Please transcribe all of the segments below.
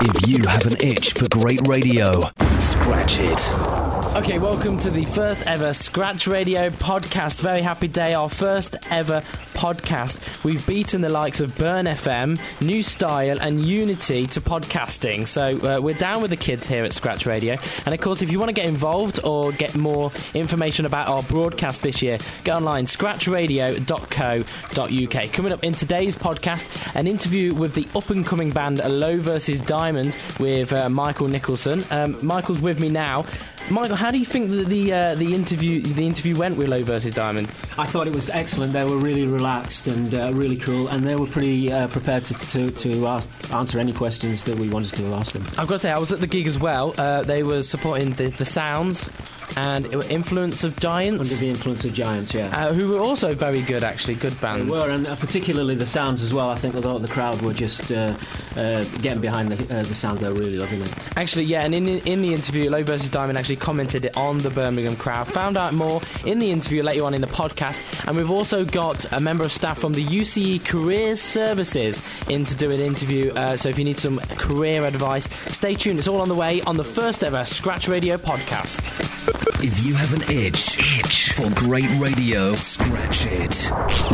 If you have an itch for great radio, scratch it. Okay, welcome to the first ever Scratch Radio podcast. Very happy day, our first ever podcast. We've beaten the likes of Burn FM, New Style, and Unity to podcasting. So uh, we're down with the kids here at Scratch Radio. And of course, if you want to get involved or get more information about our broadcast this year, go online scratchradio.co.uk. Coming up in today's podcast, an interview with the up and coming band Low versus Diamond with uh, Michael Nicholson. Um, Michael's with me now. Michael, how do you think that the uh, the interview the interview went with Low versus Diamond? I thought it was excellent. They were really relaxed and uh, really cool, and they were pretty uh, prepared to to, to ask, answer any questions that we wanted to ask them. I've got to say, I was at the gig as well. Uh, they were supporting the, the sounds and Influence of Giants. Under the influence of Giants, yeah. Uh, who were also very good, actually, good bands. They were, and uh, particularly the sounds as well. I think although the crowd were just uh, uh, getting behind the, uh, the sounds, they were really loving it. Actually, yeah, and in in the interview, Low versus Diamond actually commented on the Birmingham crowd. Found out more in the interview later on in the podcast, and we've also got a member of staff from the UCE Careers Services in to do an interview. Uh, so if you need some career advice, stay tuned. It's all on the way on the first ever Scratch Radio podcast. If you have an itch, itch for great radio, scratch it.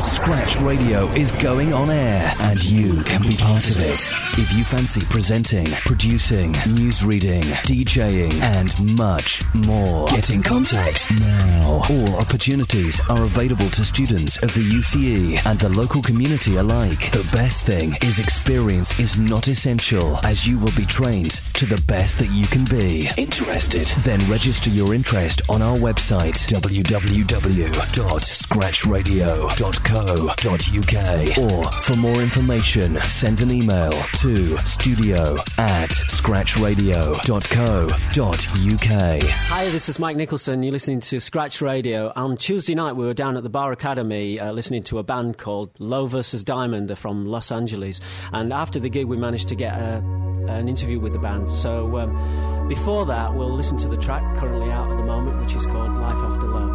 Scratch Radio is going on air, and you can be part of it. If you fancy presenting, producing, news reading, DJing, and much more, get in contact now. All opportunities are available to students of the UCE and the local community alike. The best thing is experience is not essential, as you will be trained to the best that you can be. Interested? Then register your interest on our website www.scratchradio.co.uk or for more information send an email to studio at scratchradio.co.uk. Hi, this is Mike Nicholson. You're listening to Scratch Radio. On Tuesday night, we were down at the Bar Academy uh, listening to a band called Low vs. Diamond. They're from Los Angeles. And after the gig, we managed to get a, an interview with the band. So um, before that, we'll listen to the track currently out at the moment, which is called Life After Love.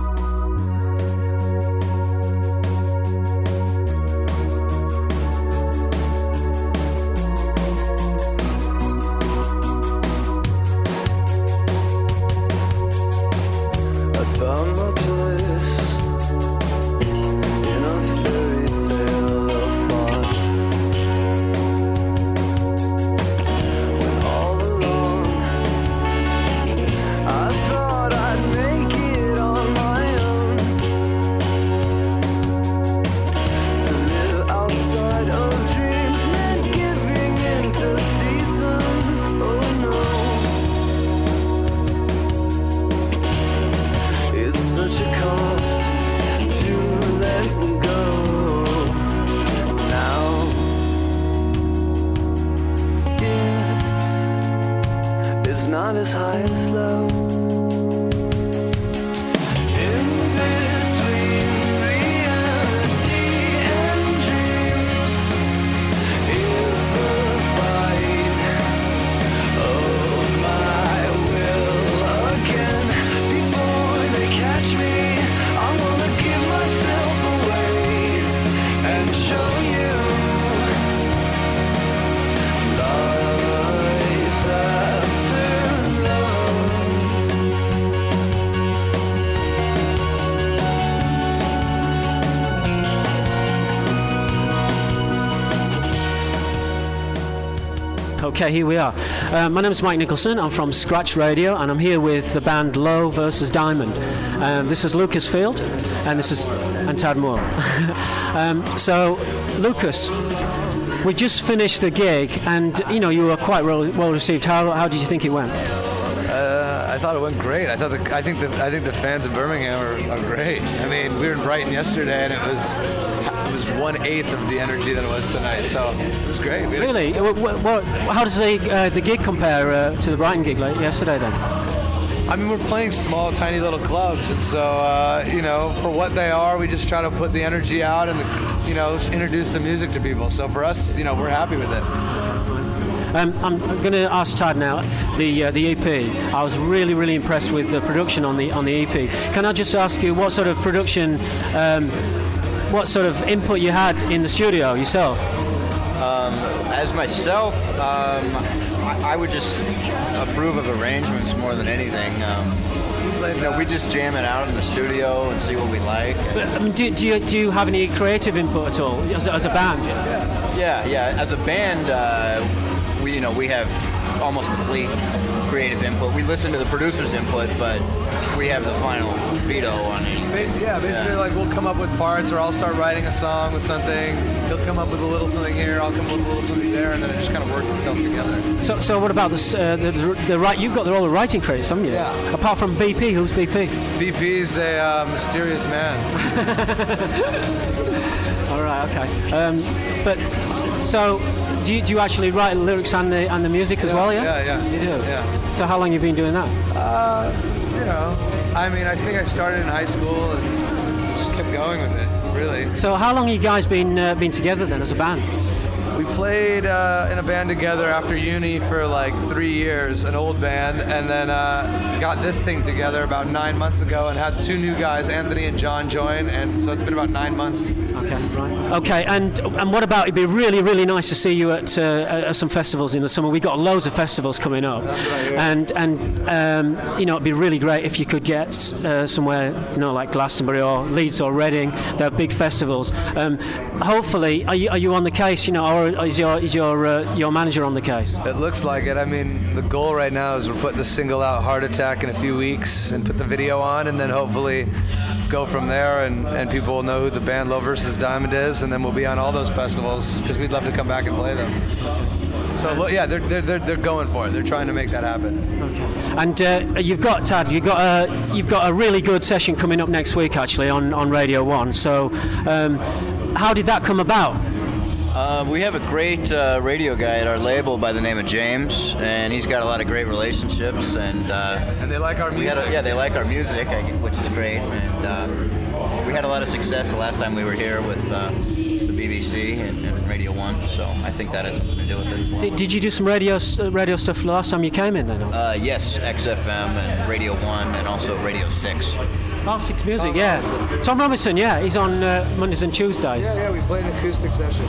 Okay, here we are. Uh, my name is Mike Nicholson. I'm from Scratch Radio, and I'm here with the band Low versus Diamond. Um, this is Lucas Field, and this is and Tad Moore. um, so, Lucas, we just finished the gig, and you know you were quite well, well received. How, how did you think it went? Uh, I thought it went great. I thought the, I think the I think the fans of Birmingham are, are great. I mean, we were in Brighton yesterday, and it was was one eighth of the energy that it was tonight. So it was great. We had a- Really? What, what, how does the, uh, the gig compare uh, to the Brighton gig like yesterday then? I mean, we're playing small, tiny little clubs, and so uh, you know, for what they are, we just try to put the energy out and the, you know introduce the music to people. So for us, you know, we're happy with it. Um, I'm going to ask Tad now the uh, the EP. I was really really impressed with the production on the on the EP. Can I just ask you what sort of production, um, what sort of input you had in the studio yourself? As myself, um, I, I would just approve of arrangements more than anything. Um, you know, we just jam it out in the studio and see what we like. And, I mean, do, do, you, do you have any creative input at all as, a- as a band? yeah, yeah. As a band, uh, we you know we have almost complete creative input. We listen to the producer's input, but we have the final veto on anything. Ba- Yeah, basically, Yeah. like we'll come up with parts, or I'll start writing a song with something. He'll come up with a little something here, I'll come up with a little something there, and then it just kind of works itself together. So, so what about this, uh, the, the, the right? You've got the, all the writing credits, haven't you? Yeah. Apart from BP, who's BP? BP's a uh, mysterious man. All right, okay. Um, but so, do you, do you actually write the lyrics and the and the music as Yeah, well? Yeah. yeah, yeah, You do. yeah. So how long you been doing that? Uh, since, you know, I mean, I think I started in high school and just kept going with it. Really, So how long you guys been uh, been together then as a band? We played uh, in a band together after uni for like three years, an old band, and then uh, got this thing together about nine months ago, and had two new guys, Anthony and John, join, and so it's been about nine months. Okay, right. Okay, and and what about? It'd be really, really nice to see you at, uh, at some festivals in the summer. We've got loads of festivals coming up, what I hear. and and um, you know it'd be really great if you could get uh, somewhere, you know, like Glastonbury or Leeds or Reading. They're big festivals. Um, hopefully, are you are you on the case? You know, or is your is your uh, your manager on the case? It looks like it. I mean, the goal right now is we're putting the single out, Heart Attack, in a few weeks, and put the video on, and then hopefully go from there, and, and people will know who the band Low versus Diamond is, and then we'll be on all those festivals because we'd love to come back and play them. So yeah, they're, they're, they're, they're going for it. They're trying to make that happen. And uh, you've got Tad, you've got a you've got a really good session coming up next week actually on, on Radio One. So, um, how did that come about? Um, we have a great uh, radio guy at our label by the name of James, and he's got a lot of great relationships, and uh, And they like our music. had a, yeah, they like our music, I which is great, and um, we had a lot of success the last time we were here with uh, the BBC and, and Radio One, so I think that had something to do with it. well. Did, did you do some radio s- uh, radio stuff last time you came in then? or- Uh, yes, XFM and Radio One, and also Radio Six. Six Music, yeah. Tom Robinson, yeah, he's on uh, Mondays and Tuesdays. Yeah, yeah, we play an acoustic session.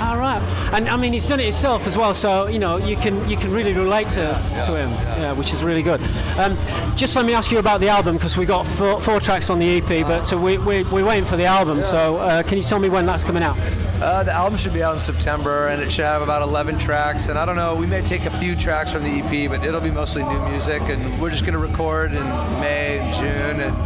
All right, and I mean he's done it himself as well, so you know you can you can really relate to, to him, yeah. which is really good. Um, just let me ask you about the album because we got four, four tracks on the EP, but uh, we, we we're waiting for the album. So uh, can you tell me when that's coming out? Uh, the album should be out in September, and it should have about 11 tracks. And I don't know, we may take a few tracks from the EP, but it'll be mostly new music. And we're just going to record in May and June, and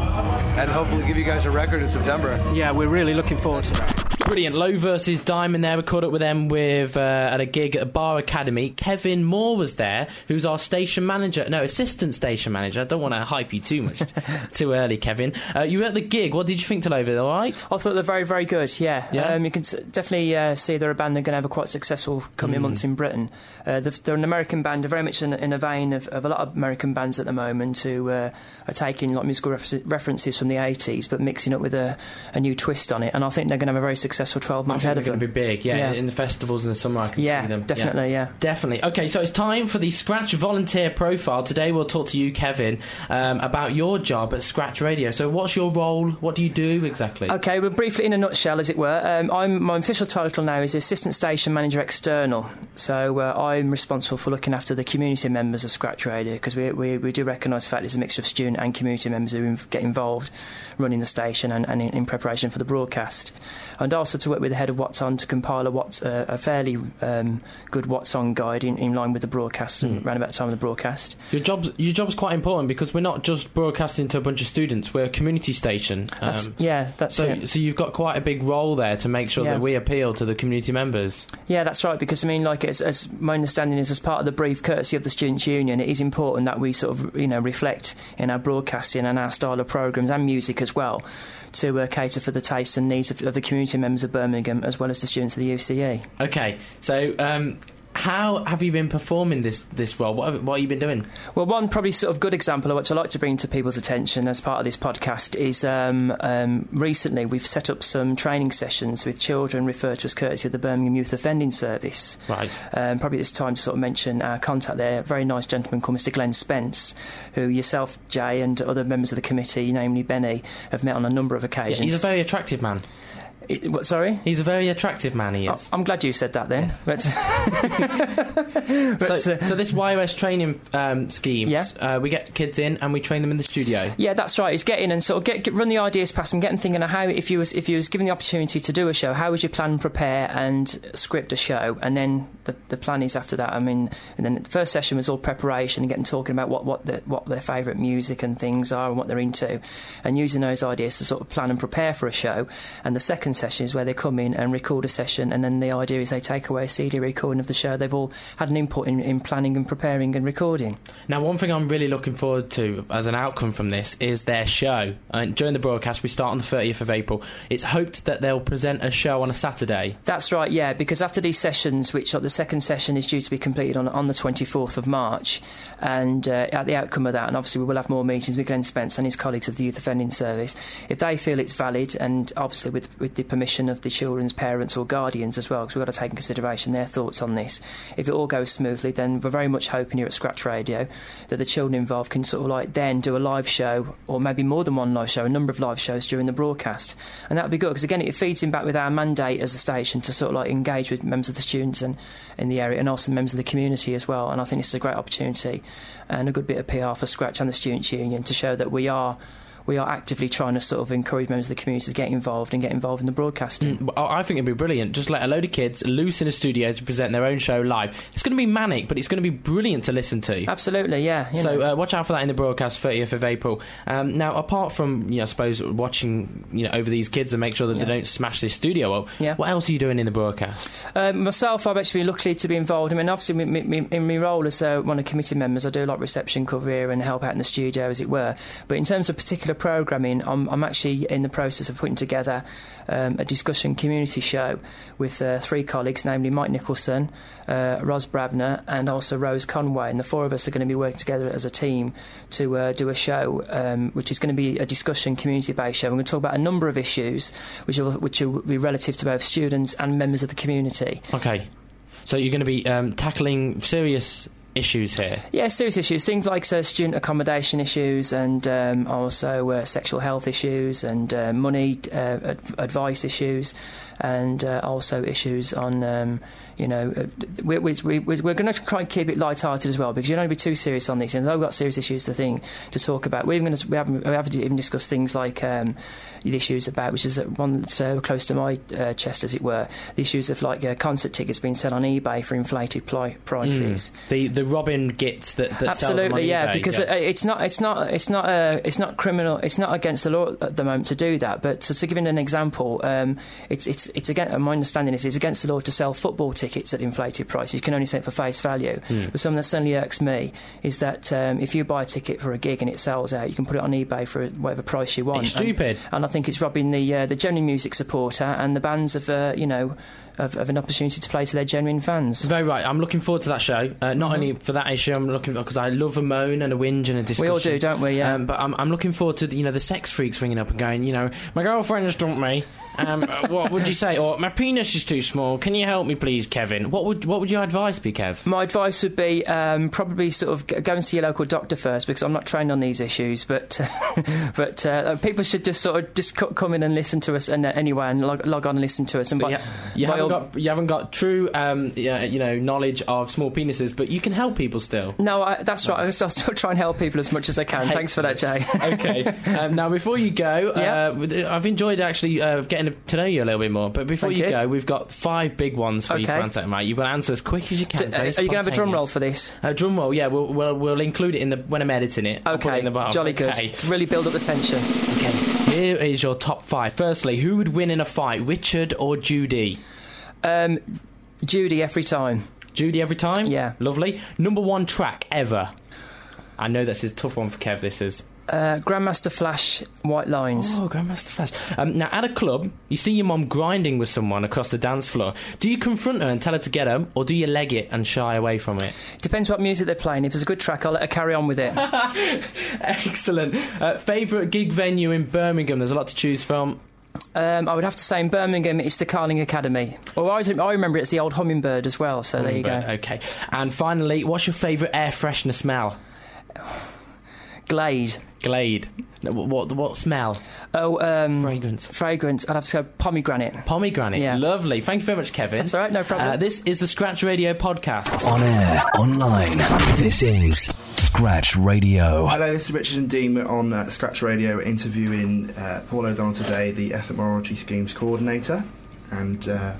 and hopefully give you guys a record in September. Yeah, we're really looking forward to that. Brilliant. Low versus Diamond there. We caught up with them with uh, at a gig at Bar Academy. Kevin Moore was there, who's our station manager. No, assistant station manager. I don't want to hype you too much too early, Kevin. Uh, you were at the gig. What did you think to Low? All right? I thought they're very, very good. Yeah, Yeah? Um, you can definitely uh, see they're a band. They're going to have a quite successful coming months in Britain. Uh, they're, they're an American band. They're very much in, in a vein of, of a lot of American bands at the moment who uh, are taking like musical refer- references from the 80s, but mixing up with a, a new twist on it. And I think they're going to have a very successful 12 I months think ahead they're of going to be big. Yeah, Yeah. in the festivals in the summer, I can Yeah, see them. definitely, yeah. Definitely. Okay, so it's time for the Scratch volunteer profile. Today we'll talk to you, Kevin, um, about your job at Scratch Radio. So, what's your role? What do you do exactly? Okay, well, briefly in a nutshell, as it were, um, I'm, my official title now is Assistant Station Manager External. So uh, I'm responsible for looking after the community members of Scratch Radio because we, we, we do recognise the fact there's a mixture of student and community members who inv- get involved running the station and, and in, in preparation for the broadcast. And also to work with the head of What's On to compile a, what's, uh, a fairly um, good What's On guide in, in line with the broadcast and around about the time of the broadcast. Your job's your job's quite important because we're not just broadcasting to a bunch of students. We're a community station. That's, Um, yeah, that's so, it. so you've got quite a big role there to make sure Yeah. that we appeal to the community members. Yeah, that's right. Because I mean, like, as, as my understanding is, as part of the brief courtesy of the Students' Union, it is important that we sort of, you know, reflect in our broadcasting and our style of programs and music as well, to uh, cater for the tastes and needs of, of the community members of Birmingham as well as the students of the UCE. Okay, so um, how have you been performing this this role? What have, what have you been doing? Well, one probably sort of good example of which I like to bring to people's attention as part of this podcast is um, um, recently we've set up some training sessions with children referred to as courtesy of the Birmingham Youth Offending Service. Right. Um, probably it's time to sort of mention our contact there. A very nice gentleman called Mr. Glenn Spence, who yourself, Jay, and other members of the committee, namely Benny, have met on a number of Yeah, occasions. he's a very attractive man. It- what, sorry? He's a very attractive man, he is. I'm glad you said that then. But, so, uh, so this YOS training um, scheme, Yeah. uh, we get kids in and we train them in the studio. Yeah, that's right. It's get in and sort of get, get run the ideas past them, get them thinking of how if you was if you was given the opportunity to do a show, how would you plan, prepare, and script a show? And then the, the plan is after that. I mean, and then the first session was all preparation and getting talking about what what the, what their favourite music and things are and what they're into, and using those ideas to sort of plan and prepare for a show. And the second session is where they come in and record a session, and then the idea is they take away a CD recording of the show. They've all had an input in, in planning and preparing and recording. Now, one thing I'm really looking forward to as an outcome from this is their show. And during the broadcast, we start on the 30th of April. It's hoped that they'll present a show on a Saturday. That's right, yeah, because after these sessions, which uh, the second session is due to be completed on, on the 24th of March, and uh, at the outcome of that, and obviously we will have more meetings with Glenn Spence and his colleagues of the Youth Offending Service, if they feel it's valid, and obviously with, with the permission of the children's parents or guardians as well, because we've got to take in consideration their thoughts on this, if it all goes smoothly, then we're very much hoping here at Scratch Radio that the children involved can sort of like then do a live show, or maybe more than one live show, a number of live shows during the broadcast. And that would be good, because again, it feeds in back with our mandate as a station to sort of like engage with members of the students and in the area and also members of the community as well. And I think this is a great opportunity and a good bit of PR for Scratch and the Students' Union to show that we are. We are actively trying to sort of encourage members of the community to get involved and get involved in the broadcasting. Well, I think it'd be brilliant. Just let a load of kids loose in a studio to present their own show live. It's going to be manic, but it's going to be brilliant to listen to. Absolutely, yeah. So uh, watch out for that in the broadcast, 30th of April. Um, now, apart from, you know, I suppose watching, you know, over these kids and make sure that Yeah. they don't smash this studio up. Yeah. What else are you doing in the broadcast? Uh, myself, I've actually been lucky to be involved. I mean, obviously, me, in my role as uh, one of the committee members, I do a lot of reception cover here and help out in the studio, as it were. But in terms of particular programming, I'm, I'm actually in the process of putting together um, a discussion community show with uh, three colleagues, namely Mike Nicholson, uh, Ros Brabner, and also Rose Conway. And the four of us are going to be working together as a team to uh, do a show, um, which is going to be a discussion community-based show. We're going to talk about a number of issues, which will, which will be relative to both students and members of the community. Okay. So you're going to be um, tackling serious issues here. Yeah, serious issues. Things like uh, student accommodation issues and um, also uh, sexual health issues and uh, money uh, ad- advice issues and uh, also issues on, um, you know, uh, we, we, we, we're going to try and keep it light-hearted as well because you don't want to be too serious on these things. I've got serious issues to think to talk about. We're going to, we haven't, we haven't even discussed things like um, the issues about, which is one that's uh, close to my uh, chest, as it were, the issues of like uh, concert tickets being sold on eBay for inflated pli- prices. The the Robin gets that, that sell them on Absolutely, yeah, eBay, because yes. it's not, it's not, it's not, uh, it's not criminal. It's not against the law at the moment to do that. But to, to give an example, um, it's, it's, it's against. My understanding is it's against the law to sell football tickets at inflated prices. You can only sell it for face value. Hmm. But something that certainly irks me is that um, if you buy a ticket for a gig and it sells out, you can put it on eBay for whatever price you want. It's And- stupid. And, I think it's robbing the uh, the genuine music supporter and the bands of, uh, you know, of, of an opportunity to play to their genuine fans. Very right. I'm looking forward to that show. Uh, not only for that issue, I'm looking because I love a moan and a whinge and a discussion. We all do, don't we? Yeah. Um, but I'm, I'm looking forward to the, you know the sex freaks ringing up and going, you know, my girlfriend just dumped me. Um, uh, what would you say? Or my penis is too small. Can you help me, please, Kevin? What would what would your advice be, Kev? My advice would be um, probably sort of go and see your local doctor first because I'm not trained on these issues. But but uh, people should just sort of just come in and listen to us and uh, anyway and log, log on and listen to us. And So by- you, haven't all- got you haven't got true um, you know knowledge of small penises, but you can help people still. no, I, that's right. I'll still try and help people as much as I can. Thanks for that, Jay. okay. Um, now, before you go, Yeah. uh, I've enjoyed actually uh, getting to know you a little bit more. But before Thank you, you. go, we've got five big ones for you to Okay. answer, mate. You've got to answer as quick as you can. D- uh, very are you going to have a drum roll for this? A drum roll, yeah. We'll, we'll, we'll include it in the when I'm editing it. I'll put it Okay, in the bottom. jolly good. Okay. To really build up the tension. okay. Here is your top five. Firstly, who would win in a fight, Richard or Judy? Um, Judy every time. Judy every time. Yeah. Lovely. Number one track ever. I know that's a tough one for Kev. This is. Uh, Grandmaster Flash, White Lines. Oh, Grandmaster Flash. Um, now, at a club, you see your mom grinding with someone across the dance floor. Do you confront her and tell her to get him, or do you leg it and shy away from it? Depends what music they're playing. If it's a good track, I'll let her carry on with it. Excellent. Uh, Favourite gig venue in Birmingham? There's a lot to choose from. Um, I would have to say in Birmingham it's the Carling Academy. Or I, I remember it's the old Hummingbird as well. So there you go. Okay. And finally, what's your favourite air freshener smell? Glade. Glade. What, what, what smell? Oh, um, Fragrance. fragrance. I'd have to go pomegranate. Pomegranate. Yeah. Lovely. Thank you very much, Kevin. That's all right, no problem. Uh, this is the Scratch Radio podcast. On air, online. This is Scratch Radio. Hello, this is Richard and Dean. We're on uh, Scratch Radio interviewing uh, Paul O'Donnell today, the Ethnic Minority Schemes Coordinator. And uh,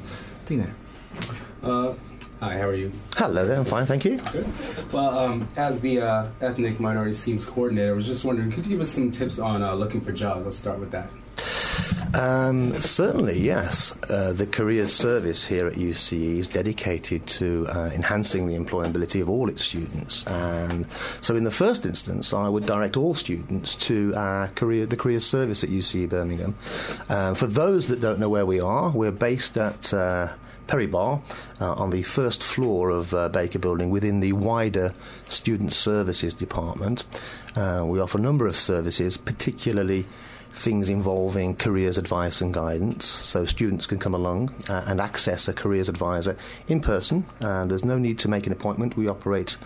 Dino. Uh, hi, how are you? Hello there, I'm fine, thank you. Good. Well, um, as the uh, ethnic minority schemes coordinator, I was just wondering, could you give us some tips on uh, looking for jobs? Let's start with that. Um, certainly, yes. Uh, the careers service here at UCE is dedicated to uh, enhancing the employability of all its students, and so in the first instance, I would direct all students to our career, the careers service at UCE Birmingham. Um, for those that don't know where we are, we're based at. Perry Barr uh, on the first floor of uh, Baker Building within the wider Student Services Department. Uh, we offer a number of services, particularly things involving careers advice and guidance. So students can come along uh, and access a careers advisor in person. Uh, there's no need to make an appointment. We operate.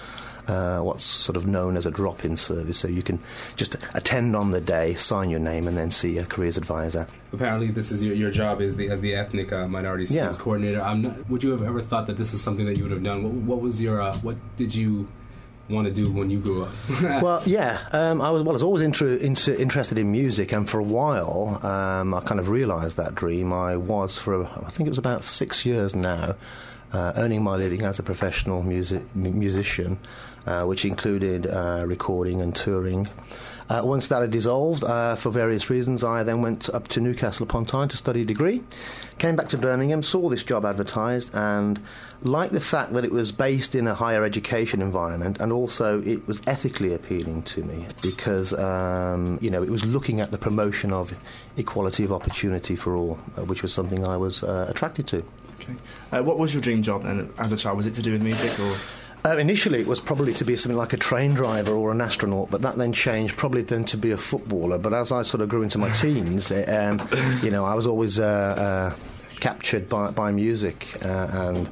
Uh, what's sort of known as a drop-in service, so you can just attend on the day, sign your name, and then see a careers advisor. Apparently, this is your, your job is the, as the ethnic uh, minority schemes Yeah. coordinator. I'm not, would you have ever thought that this is something that you would have done? What, what was your uh, what did you want to do when you grew up? well, yeah, um, I was well. I was always inter- inter- interested in music, and for a while, um, I kind of realised that dream. I was for I think it was about six years now, uh, earning my living as a professional music mu- musician, uh, which included uh, recording and touring. Uh, once that had dissolved, uh, for various reasons, I then went up to Newcastle upon Tyne to study a degree. Came back to Birmingham, saw this job advertised, and liked the fact that it was based in a higher education environment, and also it was ethically appealing to me because um, you know it was looking at the promotion of equality of opportunity for all, uh, which was something I was attracted to. Okay. Uh, what was your dream job then as a child? Was it to do with music or? Uh, initially, it was probably to be something like a train driver or an astronaut, but that then changed probably then to be a footballer. But as I sort of grew into my teens, eh, um, you know, I was always uh, uh, captured by, by music uh, and.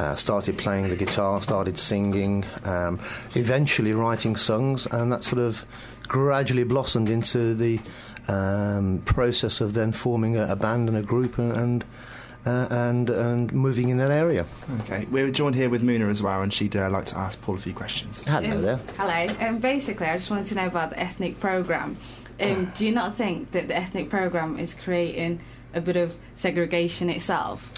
Uh, started playing the guitar, started singing, um, eventually writing songs, and that sort of gradually blossomed into the um, process of then forming a, a band and a group and and, and and moving in that area. Okay. We're joined here with Muna as well, and she'd uh, like to ask Paul a few questions. Hello Um, there. Hello. Um, basically, I just wanted to know about the ethnic program. Um, do you not think that the ethnic program is creating a bit of segregation itself?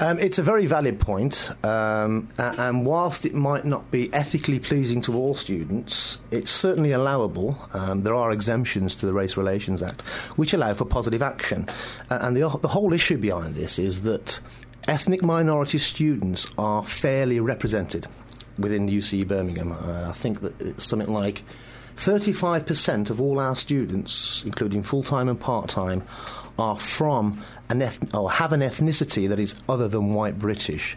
Um, it's a very valid point, um, and whilst it might not be ethically pleasing to all students, it's certainly allowable. Um, there are exemptions to the Race Relations Act which allow for positive action. Uh, and the, the whole issue behind this is that ethnic minority students are fairly represented within the UC Birmingham. Uh, I think that it's something like 35% of all our students, including full time and part time, are from an eth- or have an ethnicity that is other than white British.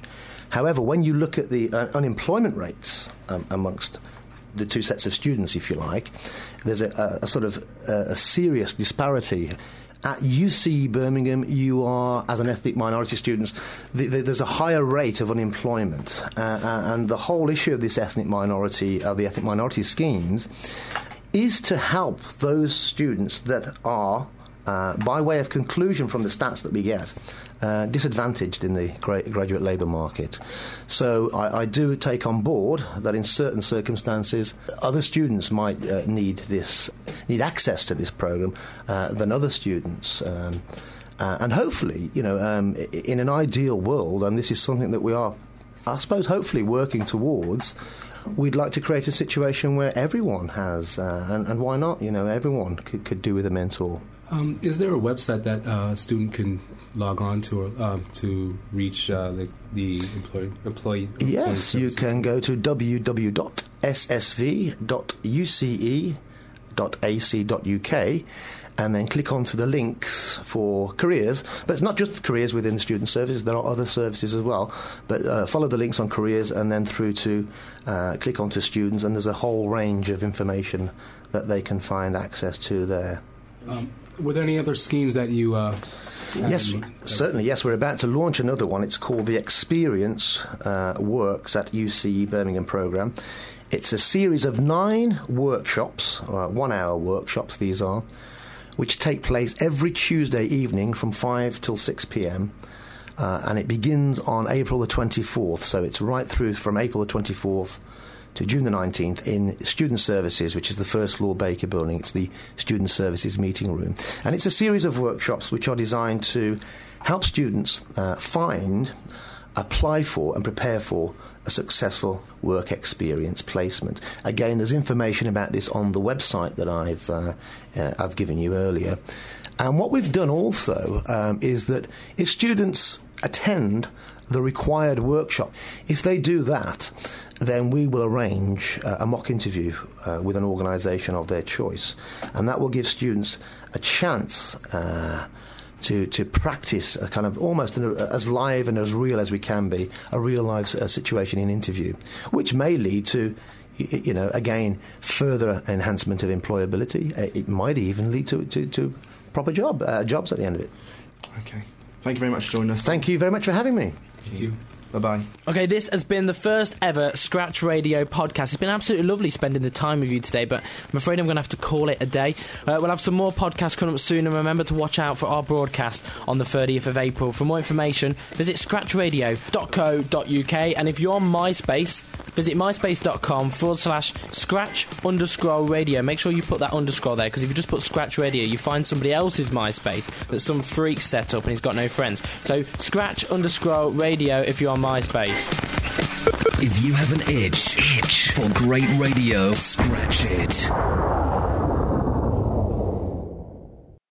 However, when you look at the uh, unemployment rates um, amongst the two sets of students, if you like, there's a, a, a sort of a serious disparity. At UC Birmingham, you are, as an ethnic minority student, the, the, there's a higher rate of unemployment. Uh, uh, and the whole issue of this ethnic minority, uh, the ethnic minority schemes, is to help those students that are, uh, by way of conclusion from the stats that we get, uh, disadvantaged in the gra- graduate labour market. So I, I do take on board that in certain circumstances, other students might uh, need this, need access to this program uh, than other students. Um, uh, and hopefully, you know, um, in an ideal world, and this is something that we are, I suppose, hopefully working towards. We'd like to create a situation where everyone has, uh, and, and why not? You know, everyone could, could do with a mentor. Um, is there a website that uh, a student can log on to or, um, to reach uh, the, the employee employee? Yes, you can go to www.ssv.uce.ac.uk and then click onto the links for careers. But it's not just careers within student services, there are other services as well. But uh, follow the links on careers and then through to uh, click onto students, and there's a whole range of information that they can find access to there. Um, were there any other schemes that you? Uh, Yes, certainly. Yes, we're about to launch another one. It's called the Experience uh, Works at UCE Birmingham program. It's a series of nine workshops, uh, one hour workshops, these are, which take place every Tuesday evening from 5 till 6 pm. Uh, and it begins on April the 24th, so it's right through from April the 24th to June the 19th in Student Services, which is the first floor Baker building. It's the Student Services meeting room. And it's a series of workshops which are designed to help students uh, find, apply for, and prepare for a successful work experience placement. Again, there's information about this on the website that I've, uh, uh, I've given you earlier. And what we've done also um, is that if students attend the required workshop, if they do that, then we will arrange uh, a mock interview uh, with an organisation of their choice. And that will give students a chance. Uh, to, to practice a kind of almost an, as live and as real as we can be, a real life uh, situation in interview, which may lead to you know, again, further enhancement of employability. Uh, It might even lead to, to, to proper job uh, jobs at the end of it. Okay. Thank you very much for joining us. Thank you very much for having me. Thank you. Bye bye. Okay, this has been the first ever Scratch Radio podcast. It's been absolutely lovely spending the time with you today, but I'm afraid I'm going to have to call it a day. Uh, we'll have some more podcasts coming up soon, and remember to watch out for our broadcast on the 30th of April. For more information, visit scratchradio.co.uk, and if you're on MySpace, visit myspace.com forward slash scratch underscore radio. Make sure you put that underscore there, because if you just put scratch radio, you find somebody else's MySpace that some freak set up and he's got no friends. So scratch underscore radio if you're on MySpace. If you have an itch, itch for great radio, scratch it.